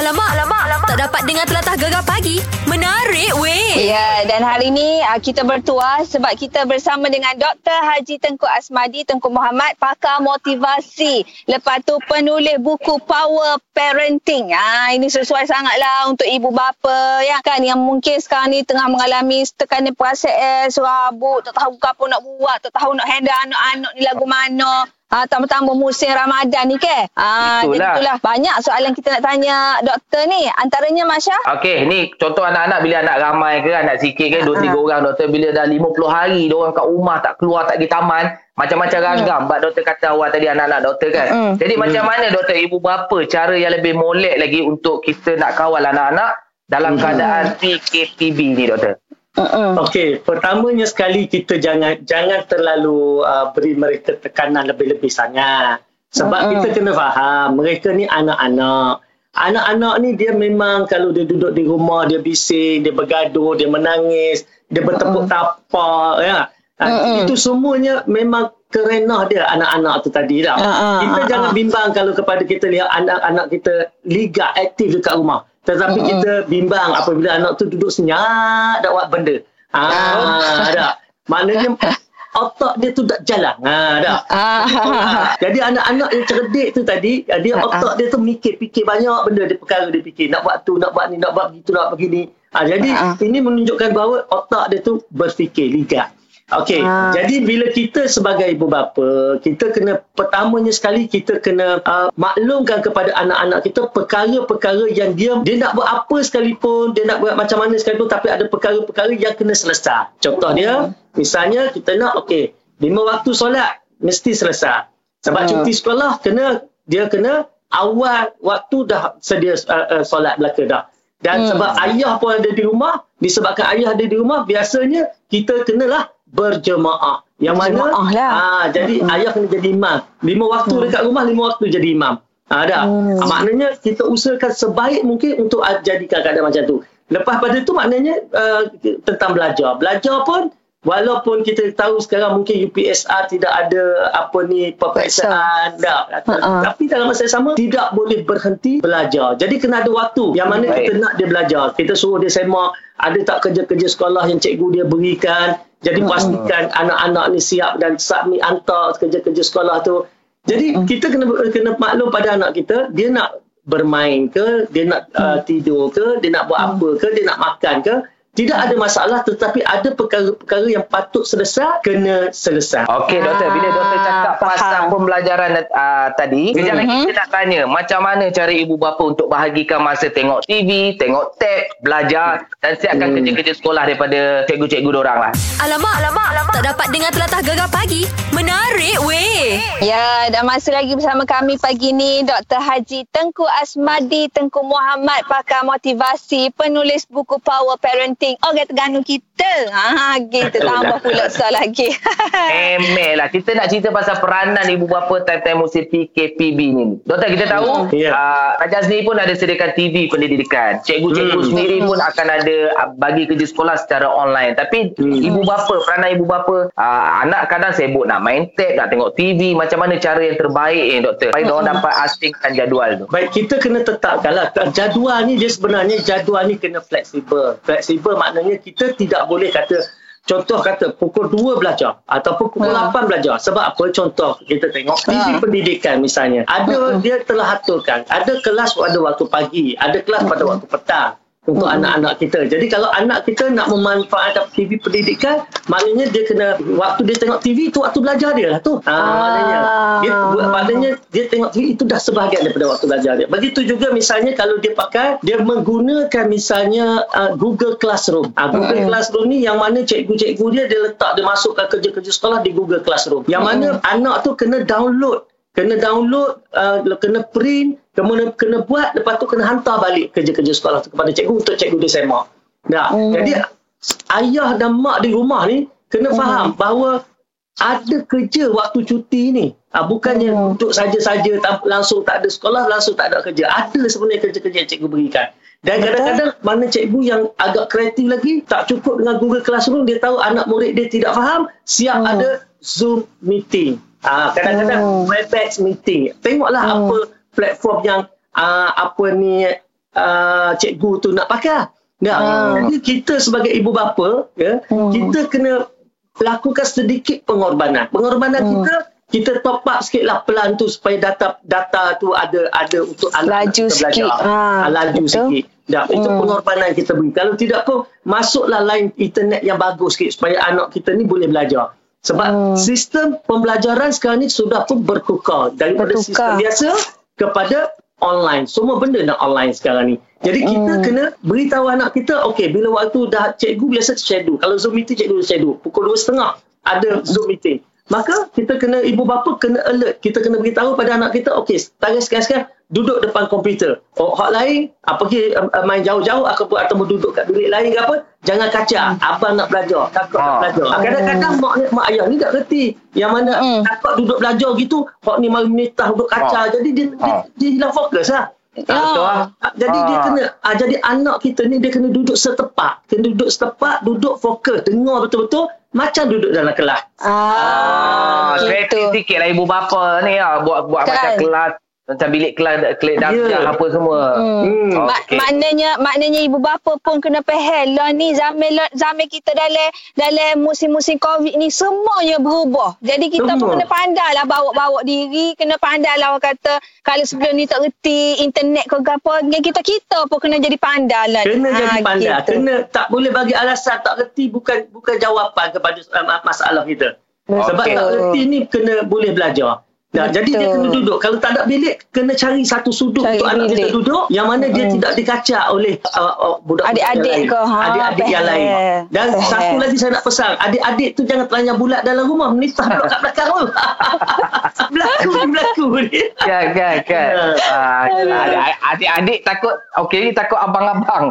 Alamak, alamak, alamak. Tak dapat dengar telatah gegar pagi. Menarik weh. Ya, dan hari ini uh, kita bertuah sebab kita bersama dengan Dr. Haji Tengku Asmadi, Tengku Muhammad, pakar motivasi. Lepas tu penulis buku Power Parenting. Ah, ini sesuai sangatlah untuk ibu bapa ya kan yang mungkin sekarang ni tengah mengalami tekanan perasaan, serabut, tak tahu apa nak buat, tak tahu nak handle anak-anak ni lagu mana. Ah, tambah-tambah musim Ramadan ni ke? Ah, jadi Itulah. itulah banyak soalan kita nak tanya doktor ni. Antaranya Masya. Okey, ni contoh anak-anak bila anak ramai ke, anak sikit ke, dua tiga orang doktor bila dah 50 hari dia orang kat rumah tak keluar tak pergi taman, macam-macam ragam. Bab doktor kata awal tadi anak-anak doktor kan. Mm. Jadi macam mana doktor ibu bapa cara yang lebih molek lagi untuk kita nak kawal anak-anak dalam keadaan PKPB ni doktor? Mm-mm. Okey, pertamanya sekali kita jangan jangan terlalu uh, beri mereka tekanan lebih-lebih sangat. Sebab Mm-mm. kita kena faham, mereka ni anak-anak. Anak-anak ni dia memang kalau dia duduk di rumah, dia bising, dia bergaduh, dia menangis, dia bertepuk tapak, ya. Ah, Mm-mm. Itu semuanya memang kerenah dia anak-anak tu tadi dah. Ah, ah, kita ah, jangan bimbang kalau kepada kita lihat anak-anak kita liga aktif dekat rumah. Tetapi Mm-mm. kita bimbang apabila anak tu duduk senyap tak buat benda. Ah, ada. Maknanya otak dia tu tak jalan. Ha, dah. Ah. Jadi anak-anak yang cerdik tu tadi, dia Ah, otak dia tu mikir-fikir banyak benda dia perkara dia fikir. Nak buat tu, nak buat ni, nak buat gitu, nak buat begini. Ha, jadi Ah, ah. ini menunjukkan bahawa otak dia tu berfikir ligat. Okey, Ah. jadi bila kita sebagai ibu bapa, kita kena pertamanya sekali kita kena uh, maklumkan kepada anak-anak kita perkara-perkara yang dia dia nak buat apa sekalipun, dia nak buat macam mana sekalipun tapi ada perkara-perkara yang kena selesai. Contoh dia, misalnya kita nak okey, lima waktu solat mesti selesai. Sebab Hmm. cuti sekolah kena dia kena awal waktu dah sedia uh, uh, solat belaka dah. Dan Hmm. sebab ayah pun ada di rumah, disebabkan ayah ada di rumah, biasanya kita kenalah berjemaah. Yang mana Berjemaah lah. ah jadi Hmm. ayah kena jadi imam. Lima waktu dekat rumah, lima waktu jadi imam. Ah dah. Hmm. Ah, maknanya kita usahakan sebaik mungkin untuk ah, jadikan keadaan macam tu. Lepas pada tu maknanya uh, tentang belajar. Belajar pun walaupun kita tahu sekarang mungkin UPSR tidak ada apa ni peperiksaan dah. Ha-ha. Tapi dalam masa yang sama tidak boleh berhenti belajar. Jadi kena ada waktu yang mana Baik. kita nak dia belajar. Kita suruh dia semak ada tak kerja-kerja sekolah yang cikgu dia berikan. Jadi pastikan anak-anak ni siap dan submit hantar kerja-kerja sekolah tu. Jadi kita kena kena maklum pada anak kita dia nak bermain ke, dia nak uh, tidur ke, dia nak buat apa ke, dia nak makan ke. Tidak ada masalah tetapi ada perkara-perkara yang patut selesai kena selesai. Okey doktor, bila doktor Ah, cakap faham. pasal pembelajaran uh, tadi, kejap lagi Mhm. kita nak tanya macam mana cara ibu bapa untuk bahagikan masa tengok TV, tengok tab, belajar dan siapkan Hmm. kerja-kerja sekolah daripada cikgu-cikgu dorang lah. Alamak, alamak, alamak. Tak dapat dengar telatah gegar pagi. Menarik weh. Ya, dan masih lagi bersama kami pagi ni Dr. Haji Tengku Asmadi Tengku Muhammad pakar motivasi, penulis buku Power Parenting. Orang Terengganu kita. Ha, kita tambah pula soal lagi. Emel lah. Kita nak cerita pasal peranan ibu bapa time-time musim PKPB ni. Doktor, kita tahu Ya. uh, Raja sendiri pun ada sediakan TV pendidikan. Cikgu-cikgu Hmm. sendiri pun akan ada uh, bagi kerja sekolah secara online. Tapi Hmm. ibu bapa, peranan ibu bapa, uh, anak kadang sibuk nak main tab, nak tengok TV. Macam mana cara yang terbaik ni, doktor? Supaya Hmm. diorang dapat asingkan jadual tu. Baik, kita kena tetapkanlah. Jadual ni dia sebenarnya jadual ni kena fleksibel. Fleksibel maknanya kita tidak boleh kata Contoh kata pukul 2 belajar ataupun pukul Hmm. 8 belajar. Sebab apa? Contoh kita tengok TV Hmm. pendidikan misalnya. Ada dia telah aturkan. Ada kelas pada waktu pagi, ada kelas pada waktu petang untuk anak-anak kita. Jadi kalau anak kita nak memanfaatkan TV pendidikan, maknanya dia kena waktu dia tengok TV itu waktu belajar dia lah tu. Ha, Ah. maknanya dia maknanya dia tengok TV itu dah sebahagian daripada waktu belajar dia. Begitu juga misalnya kalau dia pakai dia menggunakan misalnya uh, Google Classroom. Uh, Google Classroom ni yang mana cikgu-cikgu dia dia letak dia masukkan kerja-kerja sekolah di Google Classroom. Yang mana anak tu kena download kena download, uh, kena print, kena, kena buat, lepas tu kena hantar balik kerja-kerja sekolah tu kepada cikgu untuk cikgu dia semak. Nah, Hmm. Jadi ayah dan mak di rumah ni kena faham bahawa ada kerja waktu cuti ni. Ah, bukannya Hmm. duduk saja-saja tak, langsung tak ada sekolah, langsung tak ada kerja. Ada sebenarnya kerja-kerja yang cikgu berikan. Dan kadang-kadang mana cikgu yang agak kreatif lagi, tak cukup dengan Google Classroom, dia tahu anak murid dia tidak faham, siap Hmm. ada Zoom meeting. Ah, kadang-kadang Hmm. Webex meeting. Tengoklah Hmm. apa platform yang ah, apa ni uh, cikgu tu nak pakai. Nah, Ah. jadi kita sebagai ibu bapa, ya, Hmm. kita kena lakukan sedikit pengorbanan. Pengorbanan Hmm. kita kita top up sikit lah pelan tu supaya data data tu ada ada untuk anak Laju kita belajar. sikit. Ah, laju betul. sikit. Dah, itu Hmm. pengorbanan kita beri. Kalau tidak pun masuklah line internet yang bagus sikit supaya anak kita ni boleh belajar. Sebab Hmm. sistem pembelajaran sekarang ni sudah pun bertukar daripada Bertukar. sistem biasa kepada online. Semua benda nak online sekarang ni. Jadi kita Hmm. kena beritahu anak kita, okey bila waktu dah cikgu biasa schedule. Kalau Zoom meeting cikgu schedule. Pukul 2.30 ada Zoom meeting. Maka kita kena ibu bapa kena alert. Kita kena beritahu pada anak kita, okey, sekarang sekarang duduk depan komputer. Oh, hak lain, ah, pergi uh, main jauh-jauh ataupun atau duduk kat bilik lain ke apa, jangan kacau. Abang nak belajar, takut nak Ah. belajar. Ah, Kadang-kadang mak, mak ayah ni tak reti. Yang mana Hmm. takut duduk belajar gitu, hak ni mari minta duduk kacau. Ah. Jadi dia, dia, Ah. dia hilang fokus lah. Ya. Betul lah. Ah, Jadi dia Ah. kena ah, jadi anak kita ni dia kena duduk setepak, kena duduk setepak, duduk fokus, dengar betul-betul macam duduk dalam kelas. Ah, Ah, kreatif gitu. sikit lah ibu bapa ni lah. Buat, buat Kan? macam kelas. Macam bilik kelas, kelas Ya. apa semua. Hmm. Hmm. Ma- Okey. maknanya maknanya ibu bapa pun kena faham lah ni zaman zaman kita dalam dalam musim-musim Covid ni semuanya berubah. Jadi kita pun Semua. kena pandai lah bawa-bawa diri, kena pandai lah orang kata kalau sebelum ni tak reti internet ke apa, ni kita kita pun kena jadi pandai lah. Kena Ah, jadi pandai. gitu. Kena tak boleh bagi alasan tak reti bukan bukan jawapan kepada uh, masalah kita. Sebab Okey. tak reti ni kena boleh belajar. Nah, Betul. jadi dia kena duduk. Kalau tak ada bilik, kena cari satu sudut Cari untuk anak kita bilik. duduk yang mana dia Mm. tidak dikacak oleh uh, uh, budak-budak Adik-adik yang lain. ke, ha, Adik-adik yang lain. Dan Faham. satu lagi saya nak pesan, adik-adik tu jangan terlanjur bulat dalam rumah, menitah pula kat belakang tu. berlaku ni, berlaku ni. Kan, kan, kan. Ya. Ah, adik- adik-adik takut, okey ni takut abang-abang.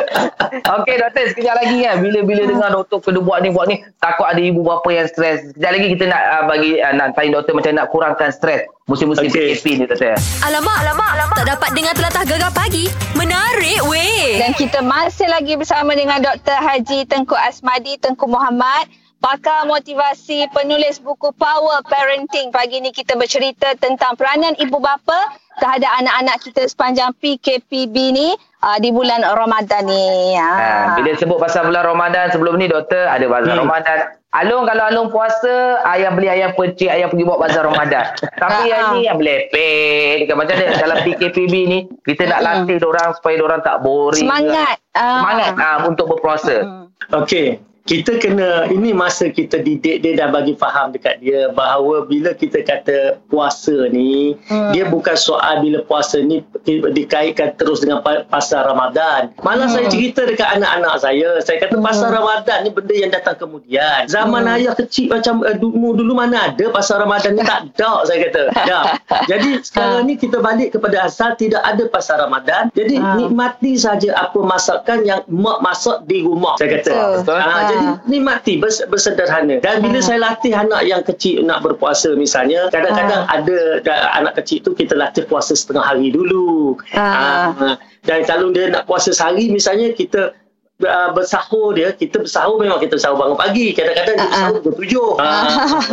okey doktor, sekejap lagi kan. Bila-bila dengar doktor kena buat ni, buat ni, takut ada ibu bapa yang stres. Sekejap lagi kita nak uh, bagi, uh, nak tanya doktor macam nak kurangkan stres musim-musim Okey. PKP ni doktor. Alamak, alamak, alamak. Tak dapat dengar telatah gegar pagi. Menarik weh. Dan kita masih lagi bersama dengan Dr. Haji Tengku Asmadi Tengku Muhammad, pakar motivasi, penulis buku Power Parenting. Pagi ini kita bercerita tentang peranan ibu bapa terhadap anak-anak kita sepanjang PKPB ni uh, di bulan Ramadan ni. Ha, Ha. bila sebut pasal bulan Ramadan sebelum ni doktor ada bazar Hmm. Ramadan. Alung kalau Alung puasa ayam beli ayam percik ayam pergi buat bazar Ramadan. Tapi Ha, yang ha. ni yang melepek dekat macam ni dalam PKPB ni kita nak Hmm. latih orang supaya orang tak boring. Semangat. Ah. Semangat ah, untuk berpuasa. Hmm. Okey, kita kena ini masa kita didik dia dah bagi faham dekat dia bahawa bila kita kata puasa ni Hmm. dia bukan soal bila puasa ni di- dikaitkan terus dengan pa- pasal Ramadan. Malah Hmm. saya cerita dekat anak-anak saya, saya kata pasal Ramadan ni benda yang datang kemudian. Zaman Hmm. ayah kecil macam uh, dulu, dulu mana ada pasal Ramadan ni tak ada saya kata. Dah. Jadi sekarang ni kita balik kepada asal tidak ada pasal Ramadan. Jadi Ah. nikmati saja apa masakan yang mak masak di rumah saya kata. Betul. Ah, Ah. Jadi nikmati bers- bersederhana. Dan bila Ah. saya latih anak yang kecil nak berpuasa misalnya, kadang-kadang ada da- anak kecil tu kita latih puasa setengah hari dulu. Ah. Ah, dan kalau dia nak puasa sehari misalnya kita uh, bersahur dia, kita bersahur memang kita bersahur bangun pagi. Kadang-kadang dia Ah, ah. bersahur pukul tujuh. Ah.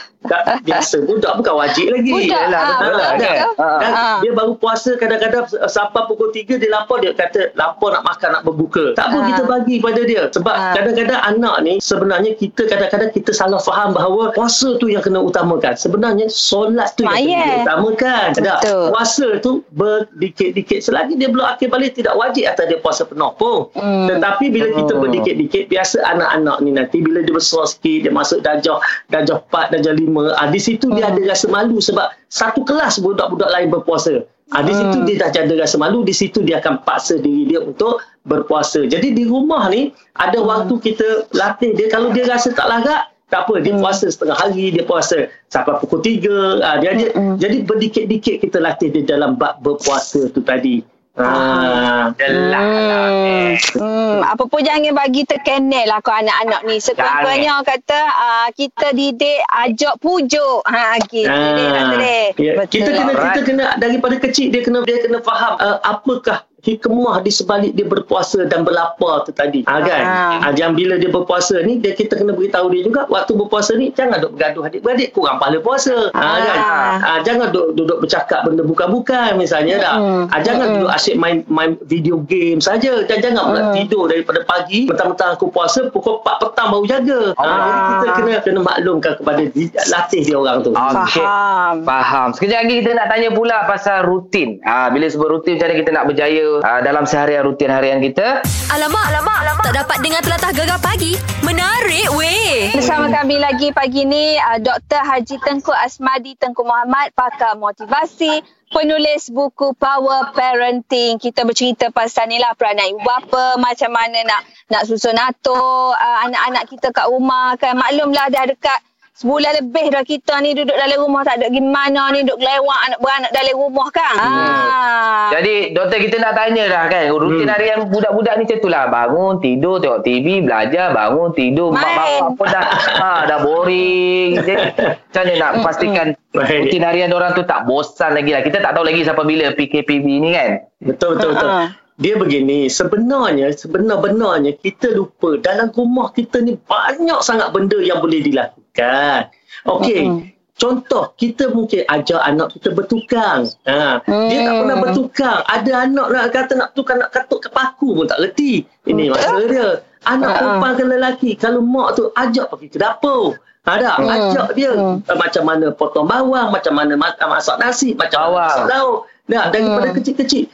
Tak, biasa budak bukan wajib lagi. Budak, Yalah, ah, betul lah, betul. kan? Dan Ah. dia baru puasa kadang-kadang sampai pukul 3 dia lapar dia kata lapar nak makan nak berbuka. Tak apa Ah. kita bagi pada dia sebab Ah. kadang-kadang anak ni sebenarnya kita kadang-kadang kita salah faham bahawa puasa tu yang kena utamakan. Sebenarnya solat tu yang kena Semayang. diutamakan. Tak. Betul. Puasa tu berdikit-dikit selagi dia belum akhir balik tidak wajib atas dia puasa penuh pun. Hmm. Tetapi bila kita berdikit-dikit biasa anak-anak ni nanti bila dia besar sikit dia masuk darjah darjah 4 darjah 5 ah di situ dia Hmm. ada rasa malu sebab satu kelas budak-budak lain berpuasa. Ah di situ Hmm. dia dah ada rasa malu, di situ dia akan paksa diri dia untuk berpuasa. Jadi di rumah ni ada Hmm. waktu kita latih dia kalau dia rasa tak lagak tak apa dia Hmm. puasa setengah hari dia puasa sampai pukul 3 ah dia, dia Hmm. jadi berdikit-dikit kita latih dia dalam bab berpuasa tu tadi. Ah. Jelas lah. Hmm. eh. Hmm. Apa pun jangan bagi terkenal lah kau anak-anak ni. Sekurang-kurangnya kata uh, kita didik ajak pujuk. Ha gitu Ah, kata dia. ya. Kita kena kita kena daripada kecil dia kena dia kena faham uh, apakah hikmah di sebalik dia berpuasa dan berlapar tu tadi. Ha, kan? Ha. yang bila dia berpuasa ni, dia kita kena beritahu dia juga, waktu berpuasa ni, jangan duduk bergaduh adik-beradik, kurang pahala puasa. Ha, kan? ha, jangan duduk, duduk bercakap benda bukan-bukan misalnya dah. Hmm. Ha, jangan hmm. duduk asyik main main video game saja. Dan jangan pula hmm. tidur daripada pagi, mentang-mentang aku puasa, pukul 4 petang baru jaga. Ha, jadi kita kena kena maklumkan kepada latih dia orang tu. Okay. Faham. Faham. Sekejap lagi kita nak tanya pula pasal rutin. Ha, bila sebut rutin, macam mana kita nak berjaya uh, dalam seharian rutin harian kita. Alamak, alamak, alamak. Tak dapat dengar telatah gegar pagi. Menarik weh. Bersama kami lagi pagi ni uh, Dr. Haji Tengku Asmadi Tengku Muhammad pakar motivasi penulis buku Power Parenting. Kita bercerita pasal ni lah peranan ibu bapa, macam mana nak nak susun atur uh, anak-anak kita kat rumah kan. Maklumlah dah dekat Sebulan lebih dah kita ni duduk dalam rumah tak ada gimana ni duduk lewat anak beranak dalam rumah kan. Hmm. Ha. Jadi doktor kita nak tanya dah kan rutin hmm. harian budak-budak ni macam itulah bangun tidur tengok TV belajar bangun tidur mak bapak pun dah ha, dah boring. Jadi macam mana nak pastikan rutin harian orang tu tak bosan lagi lah. Kita tak tahu lagi sampai bila PKPB ni kan. Betul betul betul. Ha. Dia begini, sebenarnya sebenar-benarnya kita lupa dalam rumah kita ni banyak sangat benda yang boleh dilakukan kan. Okey. Mm-hmm. Contoh, kita mungkin ajar anak kita bertukang. Ha. Mm. Dia tak pernah bertukang. Ada anak nak kata nak tukang, nak katuk ke paku pun tak reti. Ini mm. masalah dia. Anak uh perempuan ke lelaki, kalau mak tu ajak pergi ke dapur. Ada, mm. ajak dia mm. macam mana potong bawang, macam mana masak nasi, macam mana masak lauk. Nah, daripada mm. kecil-kecil.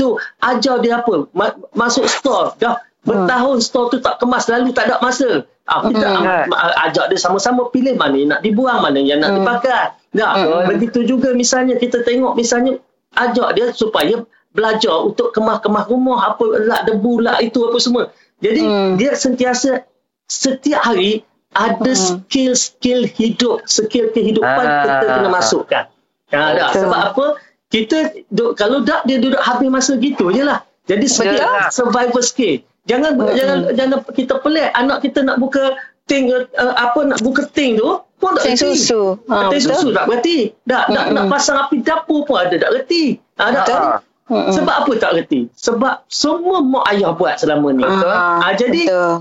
Tu, ajar dia apa? Ma- masuk store. Dah bertahun store tu tak kemas, lalu tak ada masa. Ah, kita mm. ajak dia sama-sama pilih mana yang nak dibuang, mana yang nak mm. dipakai. Tak? Mm. Begitu juga misalnya kita tengok misalnya ajak dia supaya belajar untuk kemah-kemah rumah, apa lah debu lah itu apa semua. Jadi mm. dia sentiasa setiap hari ada mm. skill-skill hidup, skill kehidupan ah. kita kena masukkan. Ha, tak? Sebab apa? Kita duk, kalau tak dia duduk habis masa gitu je lah. Jadi skill, survival skill. Jangan hmm. jangan jangan kita pelik anak kita nak buka ting uh, apa nak buka ting tu pun tak reti. susu. Ha, ting susu tak reti. Tak nak, nak pasang api dapur pun ada tak reti. Ha, tak. Hmm. Sebab apa tak reti? Sebab semua mak ayah buat selama ni. Ha, ha, jadi betul.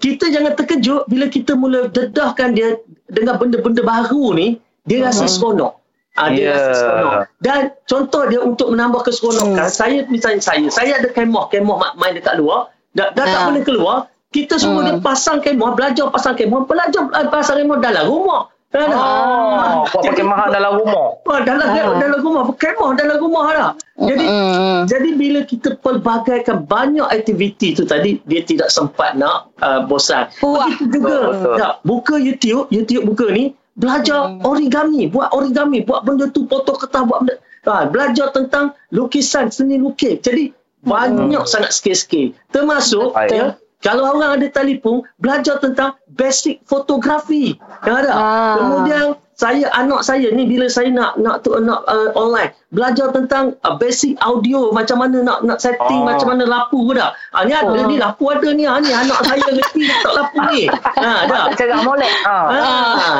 kita jangan terkejut bila kita mula dedahkan dia dengan benda-benda baru ni, dia rasa hmm. seronok. Ha, dia yeah. rasa seronok. Dan contoh dia untuk menambah keseronokan, hmm. saya misalnya saya, saya ada kemah, kemah main dekat luar, dah, dah ha. tak boleh keluar kita semua hmm. dia pasang kemah belajar pasang kemah belajar eh, pasang kemah dalam rumah kan oh, buat pakai mahal dalam rumah oh, dalam oh. dalam rumah kemah dalam rumah lah jadi mm. jadi bila kita pelbagaikan banyak aktiviti tu tadi dia tidak sempat nak uh, bosan Wah. begitu juga tak, buka YouTube YouTube buka ni belajar mm. origami buat origami buat benda tu potong kertas buat benda ha, belajar tentang lukisan seni lukis jadi banyak hmm. sangat skill-skill. Termasuk ya, kalau orang ada telefon, belajar tentang basic fotografi. Yang ada. Ah. Kemudian saya anak saya ni bila saya nak nak tu nak uh, online belajar tentang uh, basic audio macam mana nak nak setting oh. macam mana lapu pun dah. Ah ni ada oh. ni lapu ada ni. Ah ni anak saya ngerti tak lapu ni. Ha dah. Cara molek. Ha. ha.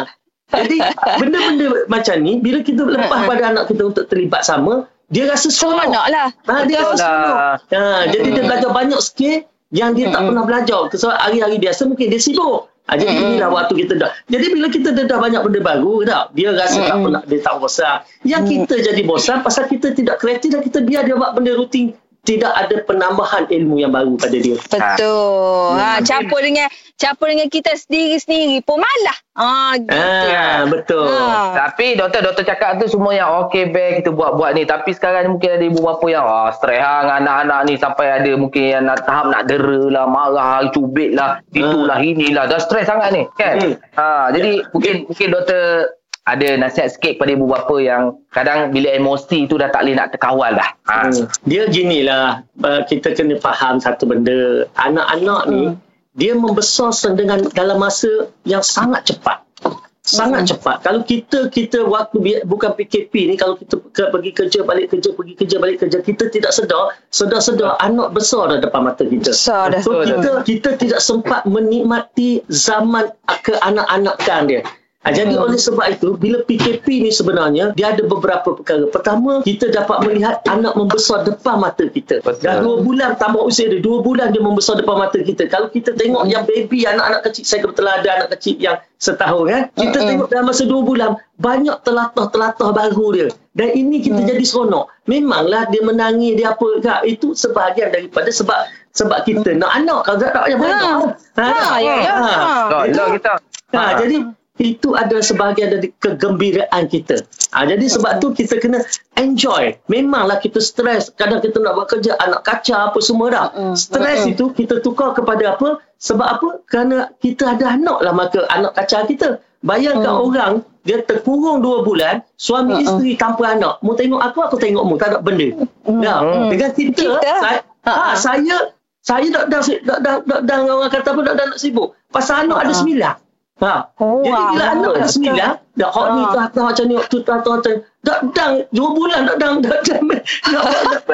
Jadi benda-benda macam ni bila kita lepas pada anak kita untuk terlibat sama dia rasa seronok. Seronok lah. Ha, dia rasa seronok. Ha, jadi dia belajar banyak skill yang dia tak pernah belajar. Sebab hari-hari biasa mungkin dia sibuk. Ha, jadi inilah waktu kita dah. Jadi bila kita dah, dah banyak benda baru, tak, dia rasa tak pernah, dia tak bosan. Yang kita jadi bosan pasal kita tidak kreatif dan kita biar dia buat benda rutin tidak ada penambahan ilmu yang baru pada dia. Betul. Ha, ha campur dengan campur dengan kita sendiri-sendiri pun malah. Ha, gitu. Ha, betul. Ha. Tapi doktor doktor cakap tu semua yang okey baik kita buat-buat ni. Tapi sekarang mungkin ada ibu bapa yang ah stres ha, anak-anak ni sampai ada mungkin yang nak tahap nak dera lah, marah, cubit lah, itulah ha. inilah. Dah stres sangat ni kan. Hmm. Ha, jadi mungkin mungkin doktor ada nasihat sikit kepada ibu bapa yang kadang bila emosi tu dah tak boleh nak terkawal dah. Ha. Hmm. Dia ginilah, uh, kita kena faham satu benda. Anak-anak hmm. ni, dia membesar dengan dalam masa yang sangat cepat. Sangat hmm. cepat. Kalau kita kita waktu bukan PKP ni kalau kita ke, pergi kerja balik kerja pergi kerja balik kerja kita tidak sedar sedar-sedar anak besar dah depan mata kita. Besar dah. So kita kita tidak sempat menikmati zaman ke anak-anakan dia. Ha, jadi oleh sebab itu bila PKP ni sebenarnya dia ada beberapa perkara. Pertama kita dapat melihat anak membesar depan mata kita. Betul. Dah dua bulan tambah usia dia dua bulan dia membesar depan mata kita. Kalau kita tengok yang baby anak-anak kecil saya kebetulan ada anak kecil yang setahun kan. Kita Mm-mm. tengok dalam masa dua bulan banyak telatah-telatah baru dia. Dan ini kita jadi seronok. Memanglah dia menangis dia apa kak itu sebahagian daripada sebab sebab kita nak anak kalau tak nak yang banyak. Ha, ya, ya. Tak, Itu- tak kita. Ha, jadi itu ada sebahagian dari kegembiraan kita. Ha, jadi sebab tu kita kena enjoy. Memanglah kita stres. Kadang kita nak buat kerja, anak kacau apa semua dah. Stres itu kita tukar kepada apa? Sebab apa? Kerana kita ada anak lah maka anak kacau kita. Bayangkan Mm. orang dia terkurung dua bulan, suami Mm-mm. isteri tanpa anak. Mu tengok aku, aku tengok mu. Tak ada benda. Nah, Mm. dengan kita, Kita? saya, Ha, ha, ha. saya saya dak dak dak dak dak orang kata apa dak dak nak sibuk. Pasal anak ada Ha. sembilan. Ha. Oh, Jadi bila wah, anak ada betul. sembilan, dak hot ni Ha. tak tahu macam ni, tu tak tahu macam dak dang dua bulan dak dang dak dang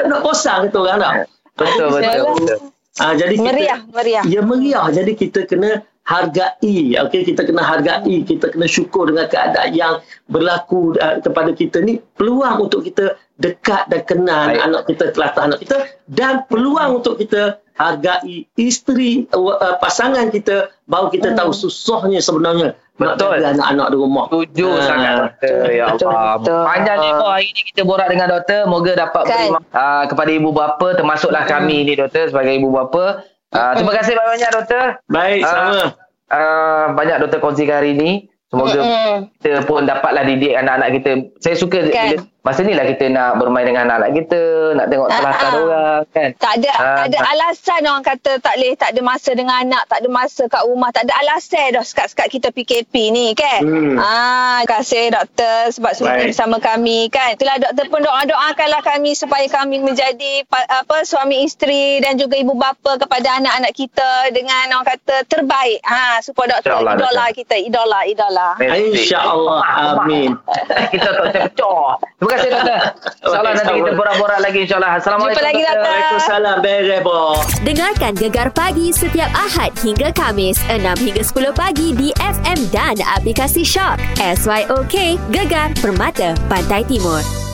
nak bosan kata orang dah. Betul, betul. Ah jadi kita Meriah, meriah. Ya meriah. Jadi kita kena hargai. Okey, kita kena hargai, kita kena syukur dengan keadaan yang berlaku uh, kepada kita ni peluang untuk kita dekat dan kenal Baik. anak kita, telatah anak kita dan peluang untuk kita hargai isteri uh, uh, pasangan kita baru kita tahu susahnya sebenarnya nak Betul. jaga anak-anak di rumah. Setuju Ah. sangat doktor. Ya Allah. betul. Panjang ni Ah. hari ni kita borak dengan doktor. Moga dapat Kan? beri mak- ah, kepada ibu bapa termasuklah kami ni doktor sebagai ibu bapa. Ah, terima kasih banyak-banyak doktor. Baik, Ah, sama. ah, banyak doktor kongsikan hari ni. Semoga Mm-mm. kita pun dapatlah didik anak-anak kita. Saya suka Kan. bila, masa ni lah kita nak bermain dengan anak-anak kita, nak tengok Ah, telatah ah. orang kan. Tak ada Ah, tak ada alasan orang kata tak boleh tak ada masa dengan anak, tak ada masa kat rumah, tak ada alasan dah sekat-sekat kita PKP ni kan. Hmm. Ah, terima kasih doktor sebab sudi bersama kami kan. Itulah doktor pun doa-doakanlah kami supaya kami menjadi pa- apa suami isteri dan juga ibu bapa kepada anak-anak kita dengan orang kata terbaik. Ha, supaya doktor InsyaAllah, idola doktor. kita, idola, idola. InsyaAllah. Amin. kita tak. Terima kasih doktor. InsyaAllah Okey, nanti kita borak-borak lagi insyaAllah. Assalamualaikum Jumpa lagi, doktor. Waalaikumsalam. Beres, boh. Dengarkan Gegar Pagi setiap Ahad hingga Kamis 6 hingga 10 pagi di FM dan aplikasi Shock. SYOK Gegar Permata Pantai Timur.